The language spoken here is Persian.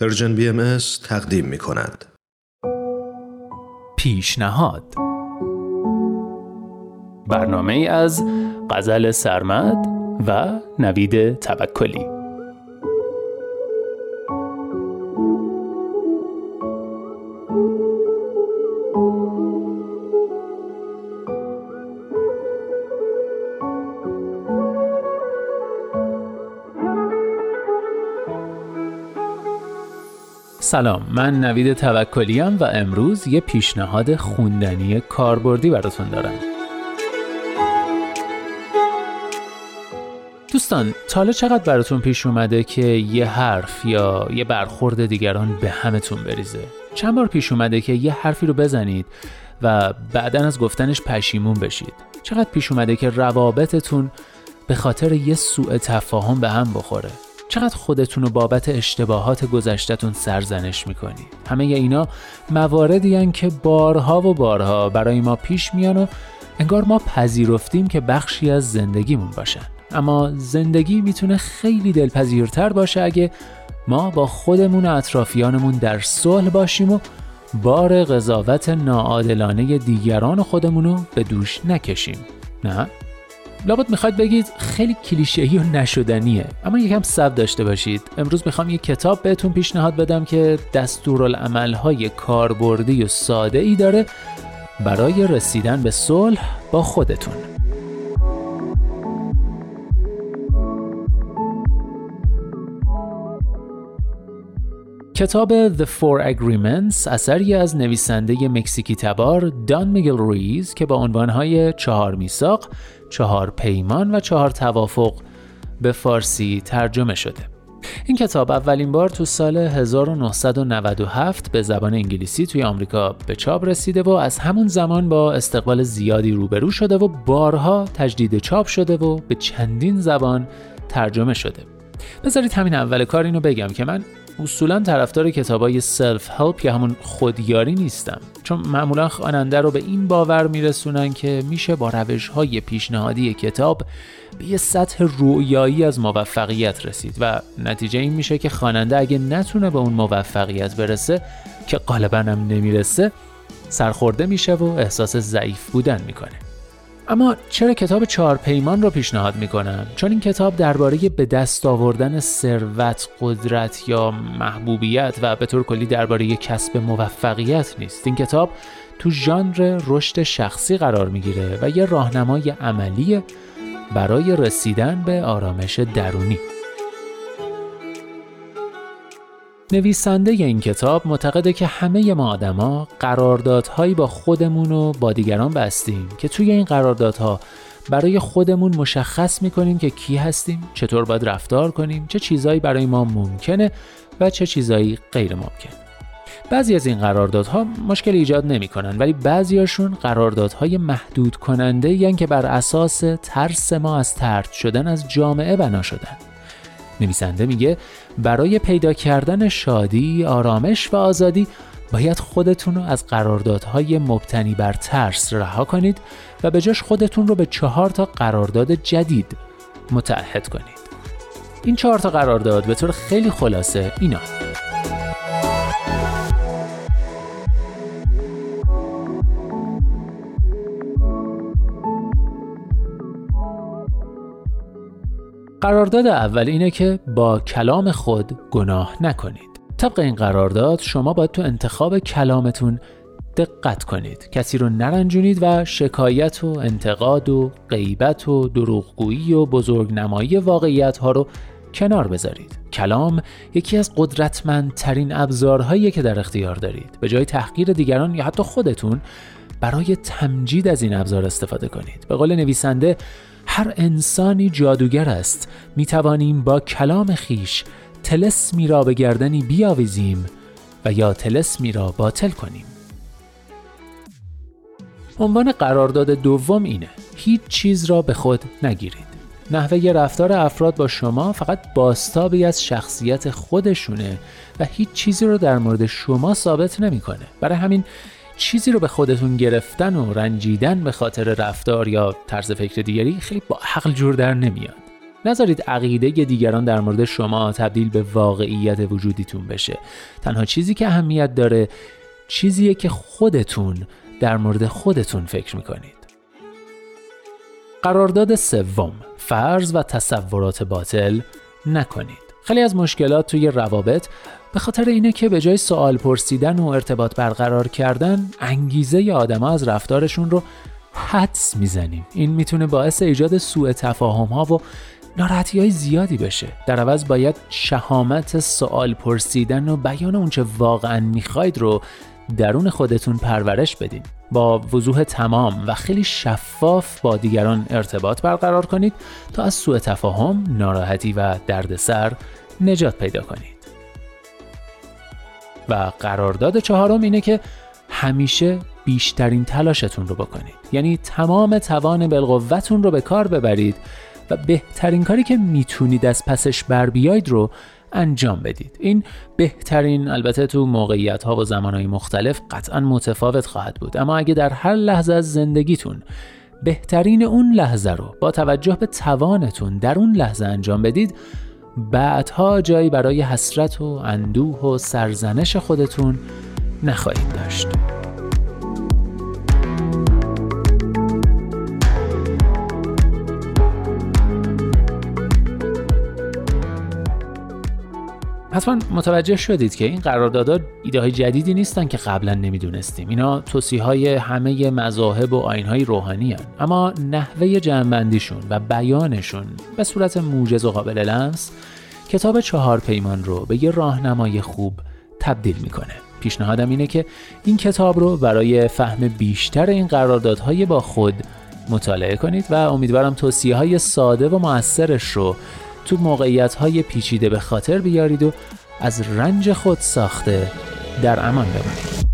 پرژن بی ام تقدیم می کند. پیشنهاد برنامه از غزل سرمد و نوید توکلی سلام من نوید توکلیم و امروز یه پیشنهاد خوندنی کاربردی براتون دارم. دوستان تالا چقدر براتون پیش اومده که یه حرف یا یه برخورد دیگران به همتون بریزه؟ چند بار پیش اومده که یه حرفی رو بزنید و بعدا از گفتنش پشیمون بشید؟ چقدر پیش اومده که روابطتون به خاطر یه سوء تفاهم به هم بخوره؟ چقدر خودتون رو بابت اشتباهات گذشتهتون سرزنش می‌کنی؟ همه اینا مواردی که بارها و بارها برای ما پیش میان و انگار ما پذیرفتیم که بخشی از زندگیمون باشن. اما زندگی می‌تونه خیلی دلپذیرتر باشه اگه ما با خودمون و اطرافیانمون در صلح باشیم و بار قضاوت ناعادلانه دیگران خودمون رو به دوش نکشیم. نه؟ لابد می‌خواید بگید خیلی کلیشه‌ای و نشدنیه اما یکم صبر داشته باشید. امروز می‌خوام یک کتاب بهتون پیشنهاد بدم که دستورالعمل‌های کاربردی و ساده ای داره برای رسیدن به صلح با خودتون. کتاب The Four Agreements اثری از نویسنده مکزیکی تبار دان میگل ریز که با عنوانهای چهار میثاق چهار پیمان و چهار توافق به فارسی ترجمه شده. این کتاب اولین بار تو سال 1997 به زبان انگلیسی توی آمریکا به چاپ رسیده و از همون زمان با استقبال زیادی روبرو شده و بارها تجدید چاپ شده و به چندین زبان ترجمه شده. بذارید همین اول کار اینو بگم که من اصولا طرفدار کتابای سلف هلپ یا همون خودیاری نیستم چون معمولا خواننده رو به این باور میرسونن که میشه با روش های پیشنهادی کتاب به یه سطح رویایی از موفقیت رسید و نتیجه این میشه که خواننده اگه نتونه به اون موفقیت برسه که غالبا هم نمی‌رسه سرخورده میشه و احساس ضعیف بودن می‌کنه. اما چرا کتاب چهار پیمان رو پیشنهاد می‌کنم؟ چون این کتاب درباره به دست آوردن ثروت، قدرت یا محبوبیت و به طور کلی درباره کسب موفقیت نیست. این کتاب تو ژانر رشد شخصی قرار می‌گیره و یه راهنمای عملی برای رسیدن به آرامش درونی. نویسنده این کتاب معتقده که همه ما آدما قراردادهایی با خودمون و با دیگران بستیم که توی این قراردادها برای خودمون مشخص می‌کنیم که کی هستیم، چطور باید رفتار کنیم، چه چیزایی برای ما ممکنه و چه چیزایی غیر ممکن. بعضی از این قراردادها مشکل ایجاد نمی‌کنن ولی بعضیاشون قراردادهای محدود کننده یعنی که بر اساس ترس ما از ترد شدن از جامعه بنا شدن. نویسنده میگه برای پیدا کردن شادی، آرامش و آزادی باید خودتون رو از قراردادهای مبتنی بر ترس رها کنید و به جاش خودتون رو به چهار تا قرارداد جدید متعهد کنید. این چهار تا قرارداد به طور خیلی خلاصه اینا قرارداد اول اینه که با کلام خود گناه نکنید. طبق این قرارداد شما باید تو انتخاب کلامتون دقت کنید. کسی رو نرنجونید و شکایت و انتقاد و غیبت و دروغگویی و بزرگ نمایی واقعیت ها رو کنار بذارید. کلام یکی از قدرتمندترین ابزارهایی که در اختیار دارید. به جای تحقیر دیگران یا حتی خودتون برای تمجید از این ابزار استفاده کنید. به قول نویسنده هر انسانی جادوگر است. می توانیم با کلام خیش تلسمی را به گردنی بیاویزیم و یا تلسمی را باطل کنیم. عنوان قرارداد دوم اینه هیچ چیز را به خود نگیرید. نحوه رفتار افراد با شما فقط باستابی از شخصیت خودشونه و هیچ چیزی رو در مورد شما ثابت نمی‌کنه. برای همین چیزی رو به خودتون گرفتن و رنجیدن به خاطر رفتار یا طرز فکر دیگری خیلی با عقل جور در نمیاد. نذارید عقیده دیگران در مورد شما تبدیل به واقعیت وجودیتون بشه. تنها چیزی که اهمیت داره چیزیه که خودتون در مورد خودتون فکر می‌کنید. قرارداد سوم فرض و تصورات باطل نکنید. خیلی از مشکلات توی روابط به خاطر اینه که به جای سوال پرسیدن و ارتباط برقرار کردن انگیزه آدما از رفتارشون رو حدس می‌زنیم. این می‌تونه باعث ایجاد سوء تفاهم ها و ناراحتی های زیادی بشه. در عوض باید شهامت سوال پرسیدن و بیان اونچه واقعا می‌خواید رو درون خودتون پرورش بدین. با وضوح تمام و خیلی شفاف با دیگران ارتباط برقرار کنید تا از سوء تفاهم، ناراحتی و دردسر نجات پیدا کنید. و قرارداد چهارم اینه که همیشه بیشترین تلاشتون رو بکنید. یعنی تمام توان بالقوتون رو به کار ببرید و بهترین کاری که می‌تونید از پسش بر بیاید رو انجام بدید. این بهترین البته تو موقعیت ها و زمان های مختلف قطعا متفاوت خواهد بود. اما اگه در هر لحظه از زندگیتون بهترین اون لحظه رو با توجه به توانتون در اون لحظه انجام بدید بعدها جایی برای حسرت و اندوه و سرزنش خودتون نخواهید داشت. حتما متوجه شدید که این قراردادها ایده های جدیدی نیستن که قبلا نمی‌دونستیم اینا توصیه های همه مذاهب و آین های روحانی هن. اما نحوه جمعبندیشون و بیانشون به صورت موجز و قابل لمس کتاب چهار پیمان رو به یه راهنمای خوب تبدیل می‌کنه پیشنهادم اینه که این کتاب رو برای فهم بیشتر این قراردادهای با خود مطالعه کنید و امیدوارم توصیه های ساده و موثرش رو تو موقعیت های پیچیده به خاطر بیارید و از رنج خود ساخته در امان بمانید.